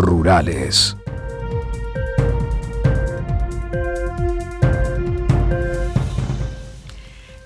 rurales.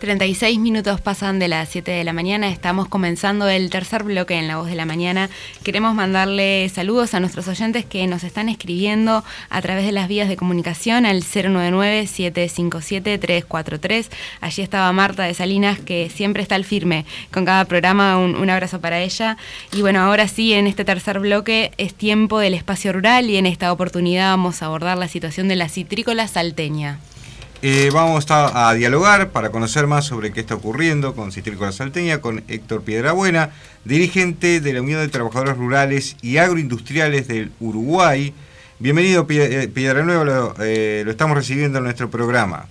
36 minutos pasan de las 7 de la mañana, estamos comenzando el tercer bloque en La Voz de la Mañana. Queremos mandarle saludos a nuestros oyentes que nos están escribiendo a través de las vías de comunicación al 099-757-343. Allí estaba Marta de Salinas que siempre está al firme con cada programa, un, un abrazo para ella. Y bueno, ahora sí, en este tercer bloque es tiempo del espacio rural y en esta oportunidad vamos a abordar la situación de la citrícola salteña. Eh, vamos a, dialogar para conocer más sobre qué está ocurriendo con Citrícola Salteña, con Héctor Piedrabuena, dirigente de la Unión de Trabajadores Rurales y Agroindustriales del Uruguay. Bienvenido, eh, Piedranueva, lo, eh, lo estamos recibiendo en nuestro programa.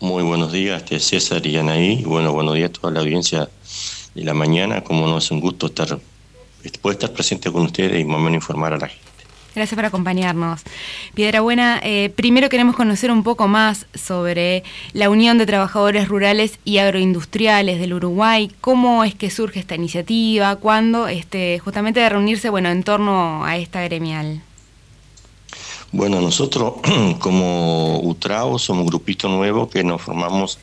Muy buenos días, este César y Anaí. Bueno, buenos días a toda la audiencia de la mañana. Como no es un gusto estar, poder estar presente con ustedes y más o menos informar a la gente. Gracias por acompañarnos. Piedra Buena, eh, primero queremos conocer un poco más sobre la Unión de Trabajadores Rurales y Agroindustriales del Uruguay. ¿Cómo es que surge esta iniciativa? ¿Cuándo? Este, justamente de reunirse bueno, en torno a esta gremial. Bueno, nosotros como UTRAO somos un grupito nuevo que nos formamos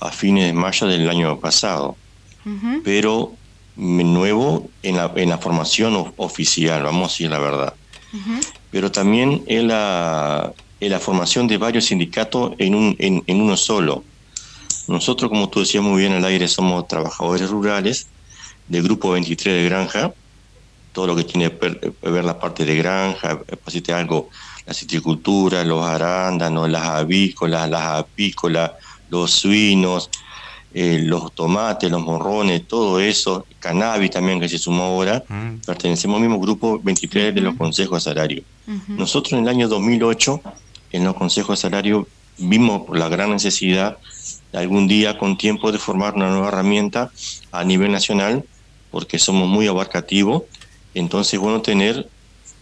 a fines de mayo del año pasado, uh -huh. pero nuevo en la, en la formación oficial, vamos a decir la verdad pero también en la, la, formación de varios sindicatos en, un, en, uno solo. Nosotros, como tú decías muy bien al aire, somos trabajadores rurales del Grupo 23 de Granja, todo lo que tiene que ver la parte de granja, pues, algo, la citricultura, los arándanos, las avícolas, las apícolas, los suinos, eh, los tomates, los morrones, todo eso, cannabis también que se sumó ahora, mm. pertenecemos al mismo grupo 23 uh -huh. de los consejos de salario. Uh -huh. Nosotros en el año 2008, en los consejos de salario, vimos la gran necesidad de algún día con tiempo de formar una nueva herramienta a nivel nacional, porque somos muy abarcativos, entonces bueno tener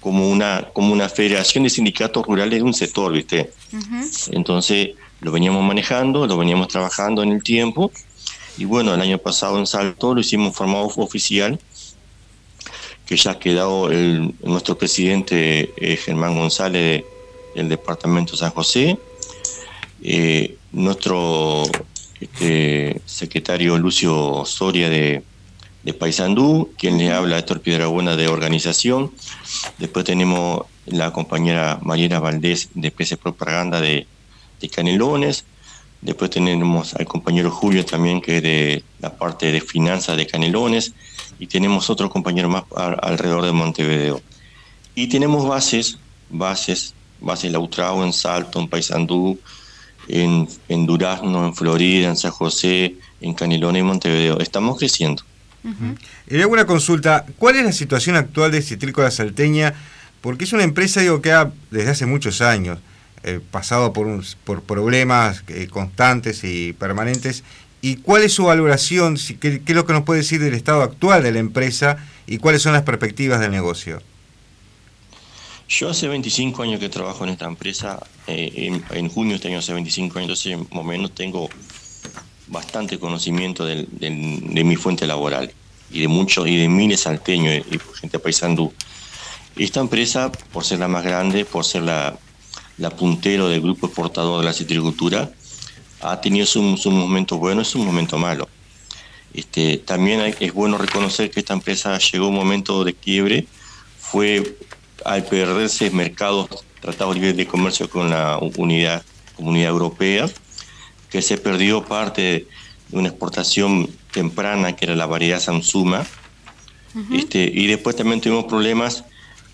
como una, como una federación de sindicatos rurales de un sector, ¿viste? Uh -huh. Entonces lo veníamos manejando, lo veníamos trabajando en el tiempo. Y bueno, el año pasado en Salto lo hicimos formado oficial, que ya ha quedado nuestro presidente eh, Germán González del departamento de San José, eh, nuestro este, secretario Lucio Soria de, de Paysandú, quien le habla a Héctor Piedrabuena de organización, después tenemos la compañera Mariela Valdés de PC Propaganda de de Canelones. Después tenemos al compañero Julio también, que es de la parte de finanzas de Canelones. Y tenemos otro compañero más alrededor de Montevideo. Y tenemos bases, bases, bases Lautrao, en Salto, en Paysandú, en, en Durazno, en Florida, en San José, en Canelones y Montevideo. Estamos creciendo. Uh -huh. Y hago una consulta, ¿cuál es la situación actual de Citrícola Salteña? Porque es una empresa digo, que ha, desde hace muchos años eh, pasado por, un, por problemas eh, constantes y permanentes. ¿Y cuál es su valoración? ¿Qué, ¿Qué, es lo que nos puede decir del estado actual de la empresa y cuáles son las perspectivas del negocio? Yo hace 25 años que trabajo en esta empresa, eh, en, junio de este año hace 25 años, entonces más o menos tengo bastante conocimiento del, de mi fuente laboral y de muchos y de miles salteños y gente paisandú. Esta empresa, por ser la más grande, por ser la, la puntero del grupo exportador de la citricultura, ha tenido sus su momentos buenos y sus momentos malos. Este, también hay, es bueno reconocer que esta empresa llegó a un momento de quiebre, fue al perderse mercados, tratados libres de comercio con la unidad, comunidad europea, que se perdió parte de una exportación temprana que era la variedad Sansuma, uh -huh. este, y después también tuvimos problemas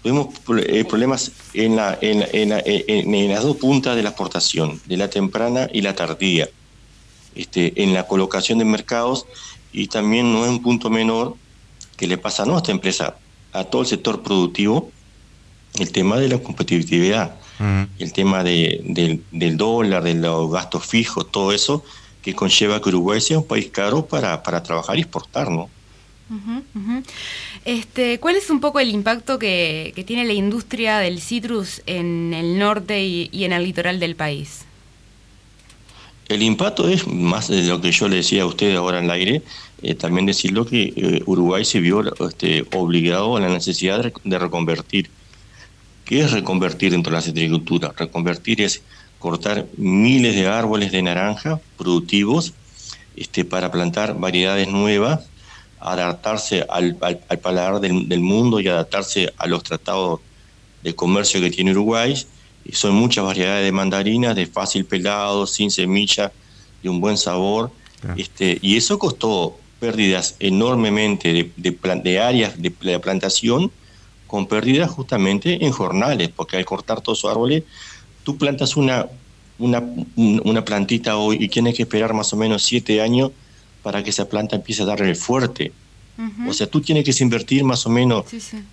tuvimos eh, problemas en, la, en, en, en, en, las dos puntas de la exportación, de la temprana y la tardía, este, en la colocación de mercados y también no es un punto menor que le pasa a nuestra empresa, a todo el sector productivo, el tema de la competitividad, uh -huh. el tema de, de, del dólar, de los gastos fijos, todo eso que conlleva que Uruguay sea un país caro para, para trabajar y exportar, ¿no? Uh -huh, uh. Este, ¿Cuál es un poco el impacto que, tiene la industria del citrus en el norte y, y, en el litoral del país? El impacto es más de lo que yo le decía a usted ahora en el aire, eh, también decirlo que eh, Uruguay se vio este, obligado a la necesidad de, reconvertir. ¿Qué es reconvertir dentro de la citricultura? Reconvertir es cortar miles de árboles de naranja productivos este, para plantar variedades nuevas, adaptarse al, paladar del, del, mundo y adaptarse a los tratados de comercio que tiene Uruguay son muchas variedades de mandarinas, de fácil pelado, sin semilla, de un buen sabor. Este, y eso costó pérdidas enormemente de, de, de áreas de, plantación, con pérdidas justamente en jornales, porque al cortar todos esos árboles, tú plantas una, una, una plantita hoy y tienes que esperar más o menos siete años para que esa planta empiece a darle fuerte. O sea, tú tienes que invertir más o menos,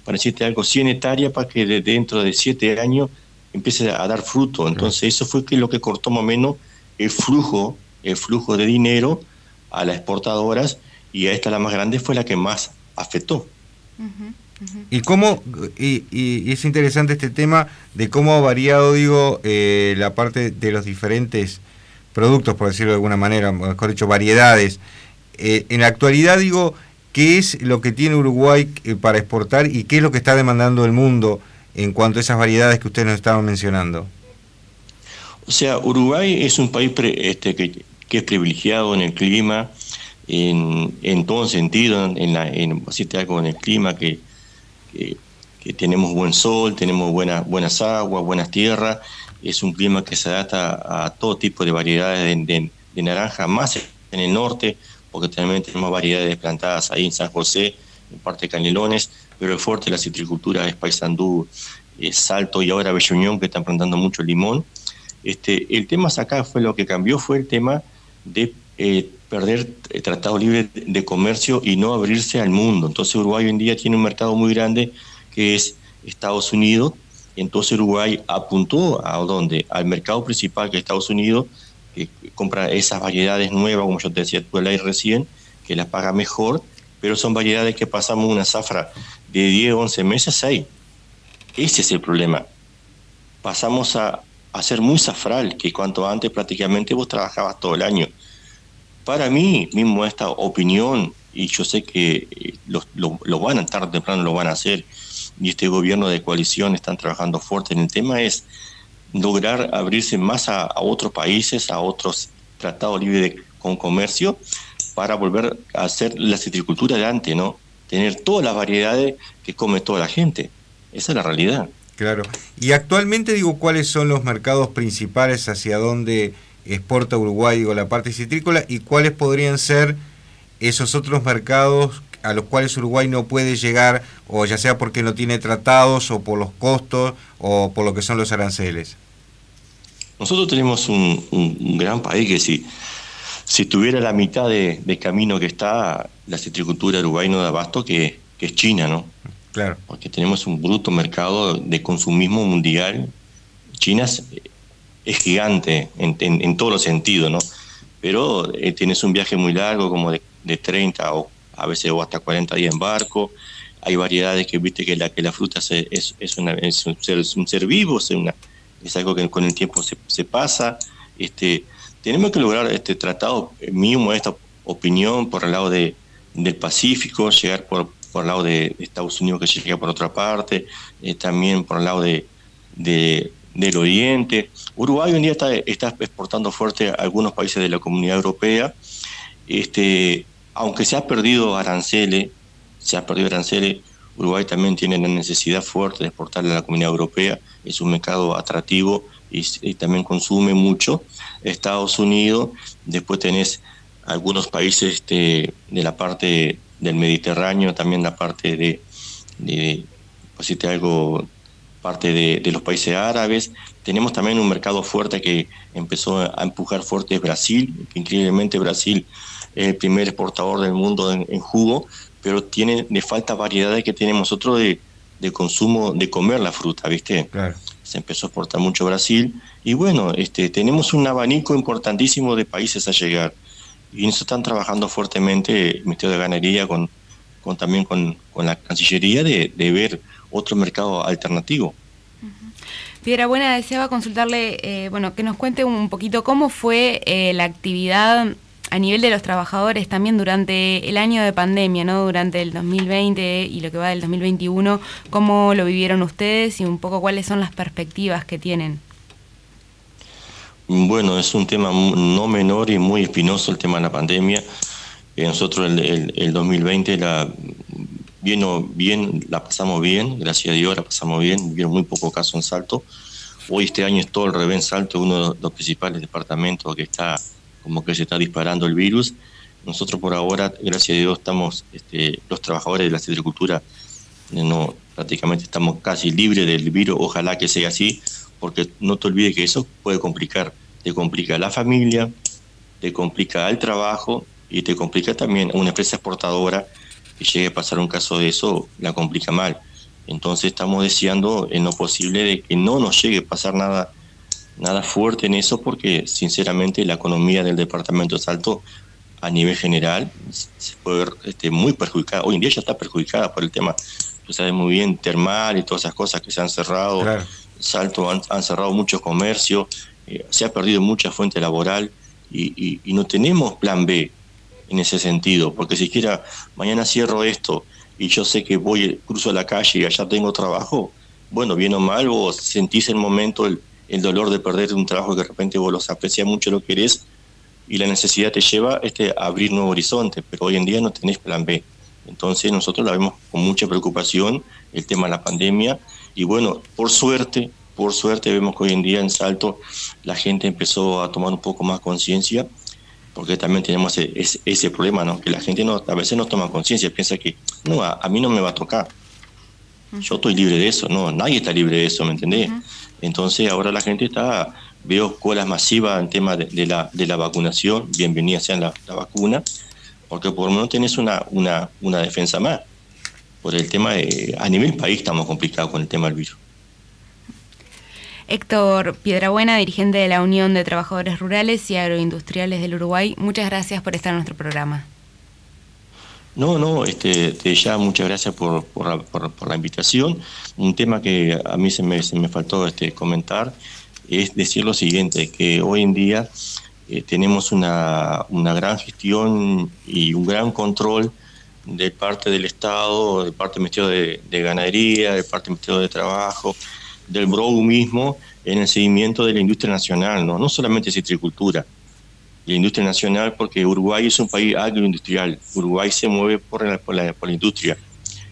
para decirte algo, 100 hectáreas para que dentro de siete años empiece a dar fruto. Entonces eso fue que lo que cortó más o menos el flujo, el flujo de dinero a las exportadoras y a esta la más grande fue la que más afectó. Y cómo, y, es interesante este tema de cómo ha variado, digo, eh, la parte de los diferentes productos, por decirlo de alguna manera, mejor dicho, variedades. Eh, en la actualidad, digo, ¿qué es lo que tiene Uruguay eh, para exportar y qué es lo que está demandando el mundo? en cuanto a esas variedades que usted nos estaba mencionando? O sea, Uruguay es un país este, que, es privilegiado en el clima, en, en todo sentido, en, la, en, algo en el clima, que, que, tenemos buen sol, tenemos buenas buenas aguas, buenas tierras, es un clima que se adapta a todo tipo de variedades de, naranja, más en el norte, porque también tenemos variedades plantadas ahí en San José, en parte de Canelones, pero el fuerte la citricultura es Paysandú, es Salto y ahora Belluñón, que están plantando mucho limón. Este, el tema acá fue lo que cambió, fue el tema de eh, perder el Tratado Libre de Comercio y no abrirse al mundo. Entonces Uruguay hoy en día tiene un mercado muy grande que es Estados Unidos. Entonces Uruguay apuntó a dónde? Al mercado principal que es Estados Unidos, que compra esas variedades nuevas, como yo te decía tú el recién, que las paga mejor pero son variedades que pasamos una zafra de 10, 11 meses ahí. Ese es el problema. Pasamos a, a ser muy zafral, que cuanto antes prácticamente vos trabajabas todo el año. Para mí, mismo esta opinión, y yo sé que eh, lo, lo, van a tarde o temprano lo van a hacer, y este gobierno de coalición están trabajando fuerte en el tema, es lograr abrirse más a, otros países, a otros tratados libres con comercio, para volver a hacer la citricultura de antes, ¿no? Tener todas las variedades que come toda la gente. Esa es la realidad. Claro. Y actualmente digo, ¿cuáles son los mercados principales hacia donde exporta Uruguay, digo, la parte citrícola, y cuáles podrían ser esos otros mercados a los cuales Uruguay no puede llegar, o ya sea porque no tiene tratados, o por los costos, o por lo que son los aranceles? Nosotros tenemos un, un gran país que sí si tuviera la mitad de, camino que está la citricultura uruguay no da abasto, que, es China, ¿no? Claro. Porque tenemos un bruto mercado de consumismo mundial. China es, gigante en, en, todos los sentidos, ¿no? Pero eh, tienes un viaje muy largo, como de, de 30 o a veces o hasta 40 días en barco. Hay variedades que viste que la, que la fruta es, es, una, es un, ser, un ser vivo, es, una, es algo que con el tiempo se, se pasa. Este, tenemos que lograr este tratado, mínimo esta opinión, por el lado de, del Pacífico, llegar por, por el lado de Estados Unidos que llega por otra parte, eh, también por el lado de, del Oriente. Uruguay hoy en día está, está exportando fuerte a algunos países de la Comunidad Europea. Este, aunque se ha perdido aranceles, se ha perdido aranceles, Uruguay también tiene la necesidad fuerte de exportarle a la Comunidad Europea, es un mercado atractivo y, también consume mucho. Estados Unidos, después tenés algunos países este, de la parte del Mediterráneo, también la parte de, de pues, algo, parte de, los países árabes. Tenemos también un mercado fuerte que empezó a empujar fuerte Brasil, que increíblemente Brasil es el primer exportador del mundo en, jugo, pero tiene, le falta variedades que tenemos nosotros de, de consumo, de comer la fruta, ¿viste? Claro se empezó a exportar mucho Brasil, y bueno, este, tenemos un abanico importantísimo de países a llegar, y eso están trabajando fuertemente el Ministerio de Ganadería con, con también con, con la Cancillería de, de ver otro mercado alternativo. Piedra Buena deseaba consultarle, eh, bueno, que nos cuente un poquito cómo fue eh, la actividad a nivel de los trabajadores también durante el año de pandemia, ¿no? Durante el 2020 y lo que va del 2021, cómo lo vivieron ustedes y un poco cuáles son las perspectivas que tienen. Bueno, es un tema no menor y muy espinoso el tema de la pandemia. Eh, nosotros el, el, 2020 la, bien, bien, la pasamos bien, gracias a Dios la pasamos bien, vieron muy poco caso en Salto. Hoy este año es todo el revés en Salto, uno de los principales departamentos que está como que se está disparando el virus. Nosotros por ahora, gracias a Dios, estamos, este, los trabajadores de la agricultura, eh, no, prácticamente estamos casi libres del virus, ojalá que sea así, porque no te olvides que eso puede complicar, te complica la familia, te complica al trabajo y te complica también a una empresa exportadora que llegue a pasar un caso de eso, la complica mal. Entonces estamos deseando en lo posible de que no nos llegue a pasar nada, nada fuerte en eso, porque sinceramente la economía del departamento de Salto a nivel general se puede ver este, muy perjudicada. Hoy en día ya está perjudicada por el tema, tú sabes muy bien, termal y todas esas cosas que se han cerrado. Salto han, cerrado muchos comercios, eh, se ha perdido mucha fuente laboral y, no tenemos plan B en ese sentido, porque si quiera mañana cierro esto y yo sé que voy, cruzo la calle y allá tengo trabajo, bueno, bien o mal, vos sentís el momento el, dolor de perder un trabajo que de repente vos los aprecias mucho, lo querés, y la necesidad te lleva este, a abrir nuevo horizonte, pero hoy en día no tenés plan B. Entonces nosotros la vemos con mucha preocupación, el tema de la pandemia, y bueno, por suerte, por suerte vemos que hoy en día en Salto la gente empezó a tomar un poco más conciencia, porque también tenemos ese, ese, problema, ¿no? Que la gente no, a veces no toma conciencia, piensa que, no, a, mí no me va a tocar. Yo estoy libre de eso, no, nadie está libre de eso, ¿me entendés? Entonces ahora la gente está, veo colas masivas en tema de, la, de la vacunación, bienvenida sea la, la vacuna, porque por lo menos tenés una, una, una defensa más por el tema a nivel país estamos complicados con el tema del virus. Héctor Piedrabuena, dirigente de la Unión de Trabajadores Rurales y Agroindustriales del Uruguay, muchas gracias por estar en nuestro programa. No, no, este, ya muchas gracias por, por, la invitación. Un tema que a mí se me, se me faltó este, comentar es decir lo siguiente, que hoy en día eh, tenemos una, una gran gestión y un gran control de parte del Estado, de parte del Ministerio de, Ganadería, de parte del Ministerio de Trabajo, del BROU mismo, en el seguimiento de la industria nacional, no, no solamente citricultura, la industria nacional, porque Uruguay es un país agroindustrial, Uruguay se mueve por la, por la, industria,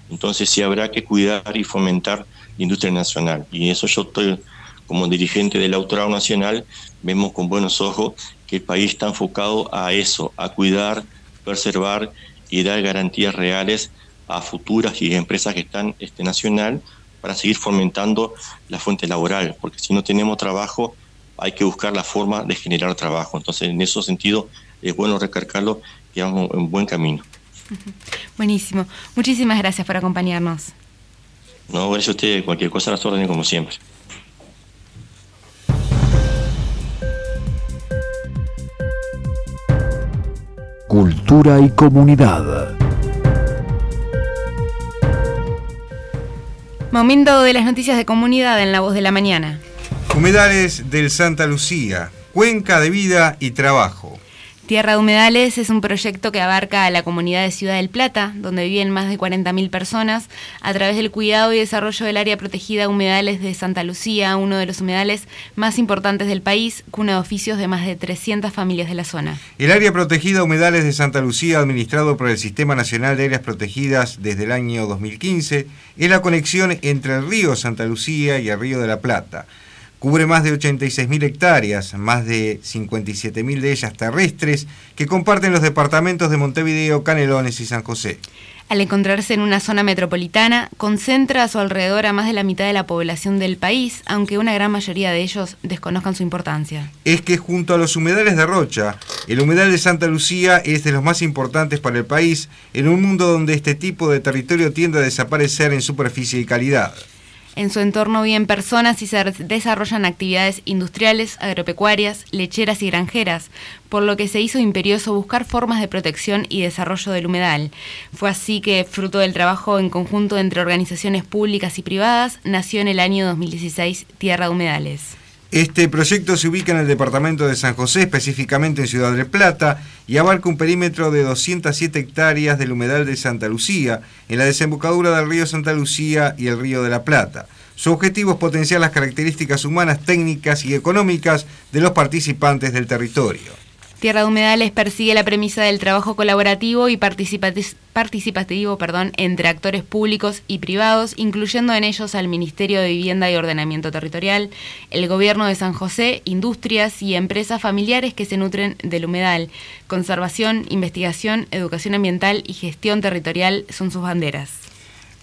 entonces sí habrá que cuidar y fomentar la industria nacional, y eso yo estoy como dirigente del Autorado Nacional, vemos con buenos ojos que el país está enfocado a eso, a cuidar, preservar y dar garantías reales a futuras y empresas que están este, nacional para seguir fomentando la fuente laboral, porque si no tenemos trabajo hay que buscar la forma de generar trabajo. Entonces, en ese sentido, es bueno recargarlo y vamos en buen camino. Buenísimo. Muchísimas gracias por acompañarnos. No, gracias a usted. Cualquier cosa a las órdenes, como siempre. Cultura y comunidad. Momento de las noticias de comunidad en la voz de la mañana. Humedales del Santa Lucía, cuenca de vida y trabajo. Tierra de Humedales es un proyecto que abarca a la comunidad de Ciudad del Plata, donde viven más de 40.000 personas, a través del cuidado y desarrollo del área protegida Humedales de Santa Lucía, uno de los humedales más importantes del país, cuna de oficios de más de 300 familias de la zona. El área protegida Humedales de Santa Lucía, administrado por el Sistema Nacional de Áreas Protegidas desde el año 2015, es la conexión entre el río Santa Lucía y el río de la Plata Cubre más de 86.000 hectáreas, más de 57.000 de ellas terrestres, que comparten los departamentos de Montevideo, Canelones y San José. Al encontrarse en una zona metropolitana, concentra a su alrededor a más de la mitad de la población del país, aunque una gran mayoría de ellos desconozcan su importancia. Es que junto a los humedales de Rocha, el humedal de Santa Lucía es de los más importantes para el país, en un mundo donde este tipo de territorio tiende a desaparecer en superficie y calidad. En su entorno viven personas y se desarrollan actividades industriales, agropecuarias, lecheras y granjeras, por lo que se hizo imperioso buscar formas de protección y desarrollo del humedal. Fue así que, fruto del trabajo en conjunto entre organizaciones públicas y privadas, nació en el año 2016 Tierra de Humedales. Este proyecto se ubica en el departamento de San José, específicamente en Ciudad de Plata, y abarca un perímetro de 207 hectáreas del humedal de Santa Lucía, en la desembocadura del río Santa Lucía y el río de la Plata. Su objetivo es potenciar las características humanas, técnicas y económicas de los participantes del territorio. Tierra de Humedales persigue la premisa del trabajo colaborativo y participativo entre actores públicos y privados, incluyendo en ellos al Ministerio de Vivienda y Ordenamiento Territorial, el Gobierno de San José, industrias y empresas familiares que se nutren del humedal. Conservación, investigación, educación ambiental y gestión territorial son sus banderas.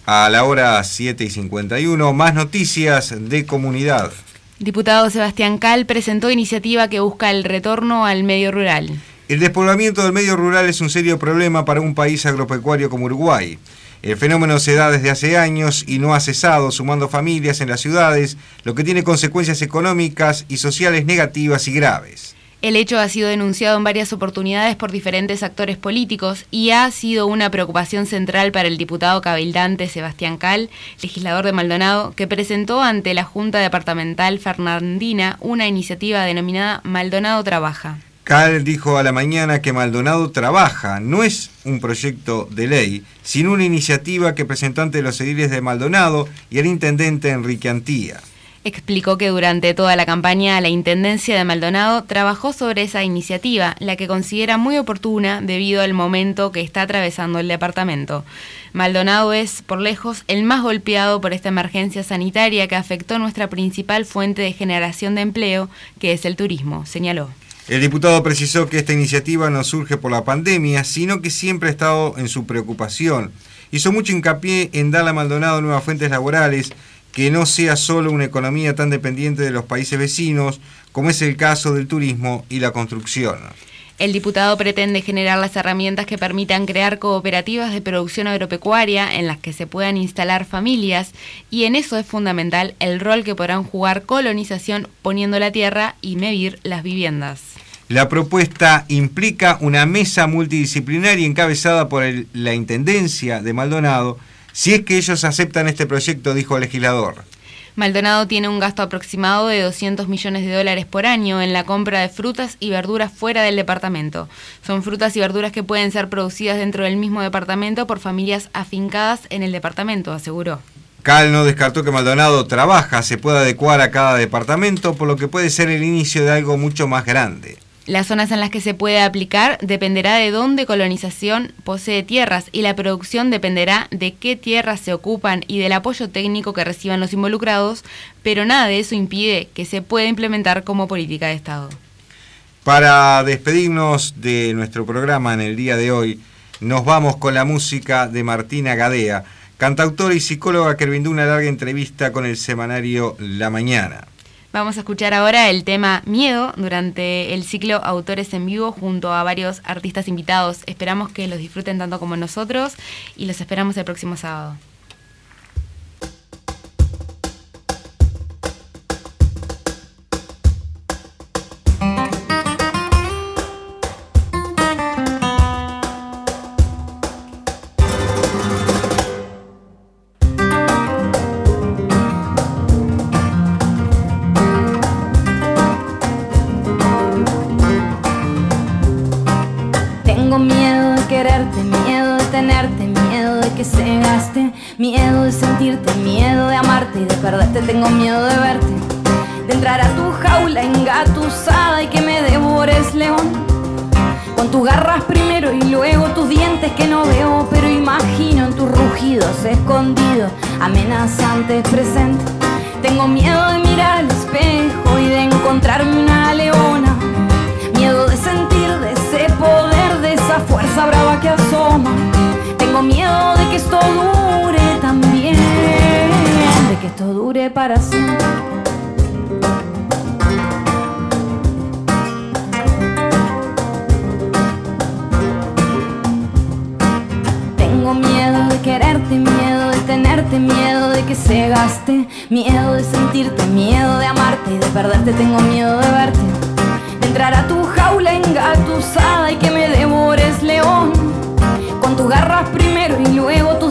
A la hora 7 y 51, más noticias de comunidad. Diputado Sebastián Cal presentó iniciativa que busca el retorno al medio rural. El despoblamiento del medio rural es un serio problema para un país agropecuario como Uruguay. El fenómeno se da desde hace años y no ha cesado, sumando familias en las ciudades, lo que tiene consecuencias económicas y sociales negativas y graves. El hecho ha sido denunciado en varias oportunidades por diferentes actores políticos y ha sido una preocupación central para el diputado cabildante Sebastián Cal, legislador de Maldonado, que presentó ante la Junta Departamental Fernandina una iniciativa denominada Maldonado Trabaja. Cal dijo a la mañana que Maldonado Trabaja no es un proyecto de ley, sino una iniciativa que presentó ante los ediles de Maldonado y el intendente Enrique Antía explicó que durante toda la campaña la Intendencia de Maldonado trabajó sobre esa iniciativa, la que considera muy oportuna debido al momento que está atravesando el departamento. Maldonado es, por lejos, el más golpeado por esta emergencia sanitaria que afectó nuestra principal fuente de generación de empleo, que es el turismo, señaló. El diputado precisó que esta iniciativa no surge por la pandemia, sino que siempre ha estado en su preocupación. Hizo mucho hincapié en darle a Maldonado nuevas fuentes laborales que no sea solo una economía tan dependiente de los países vecinos, como es el caso del turismo y la construcción. El diputado pretende generar las herramientas que permitan crear cooperativas de producción agropecuaria en las que se puedan instalar familias y en eso es fundamental el rol que podrán jugar colonización poniendo la tierra y medir las viviendas. La propuesta implica una mesa multidisciplinaria encabezada por la Intendencia de Maldonado, si es que ellos aceptan este proyecto, dijo el legislador. Maldonado tiene un gasto aproximado de 200 millones de dólares por año en la compra de frutas y verduras fuera del departamento. Son frutas y verduras que pueden ser producidas dentro del mismo departamento por familias afincadas en el departamento, aseguró. Cal no descartó que Maldonado trabaja, se puede adecuar a cada departamento, por lo que puede ser el inicio de algo mucho más grande. Las zonas en las que se puede aplicar dependerá de dónde colonización posee tierras y la producción dependerá de qué tierras se ocupan y del apoyo técnico que reciban los involucrados, pero nada de eso impide que se pueda implementar como política de Estado. Para despedirnos de nuestro programa en el día de hoy, nos vamos con la música de Martina Gadea, cantautora y psicóloga que brindó una larga entrevista con el semanario La Mañana. Vamos a escuchar ahora el tema Miedo durante el ciclo Autores en Vivo junto a varios artistas invitados. Esperamos que los disfruten tanto como nosotros y los esperamos el próximo sábado. Que no veo, pero imagino en tus rugidos escondidos, amenazantes presentes. Tengo miedo de mirar al espejo y de encontrarme una leona. Miedo de sentir de ese poder, de esa fuerza brava que asoma. Tengo miedo de que esto dure que esto dure para siempre. Quererte, miedo de tenerte, miedo de que se gaste, miedo de sentirte, miedo de amarte y de perderte, tengo miedo de verte. De entrar a tu jaula engatusada y que me devores león. Con tus garras primero y luego tus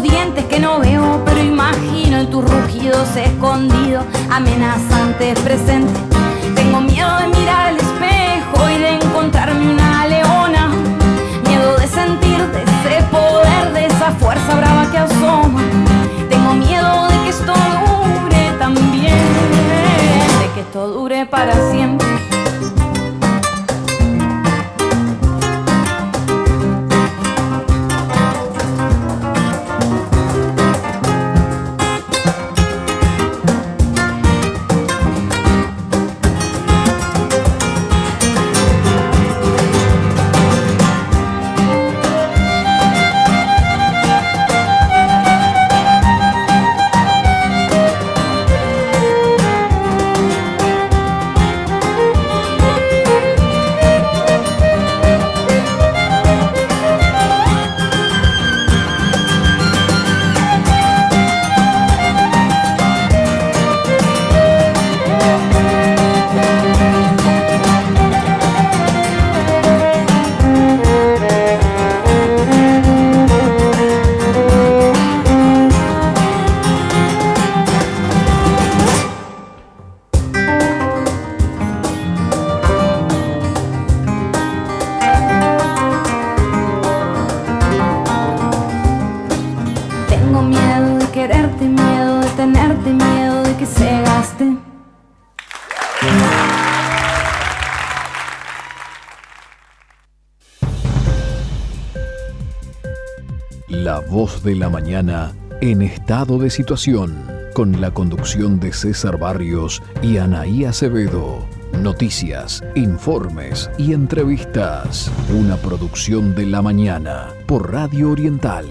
de la mañana en estado de situación, con la conducción de César Barrios y Anaí Acevedo. Noticias, informes y entrevistas. Una producción de la mañana por Radio Oriental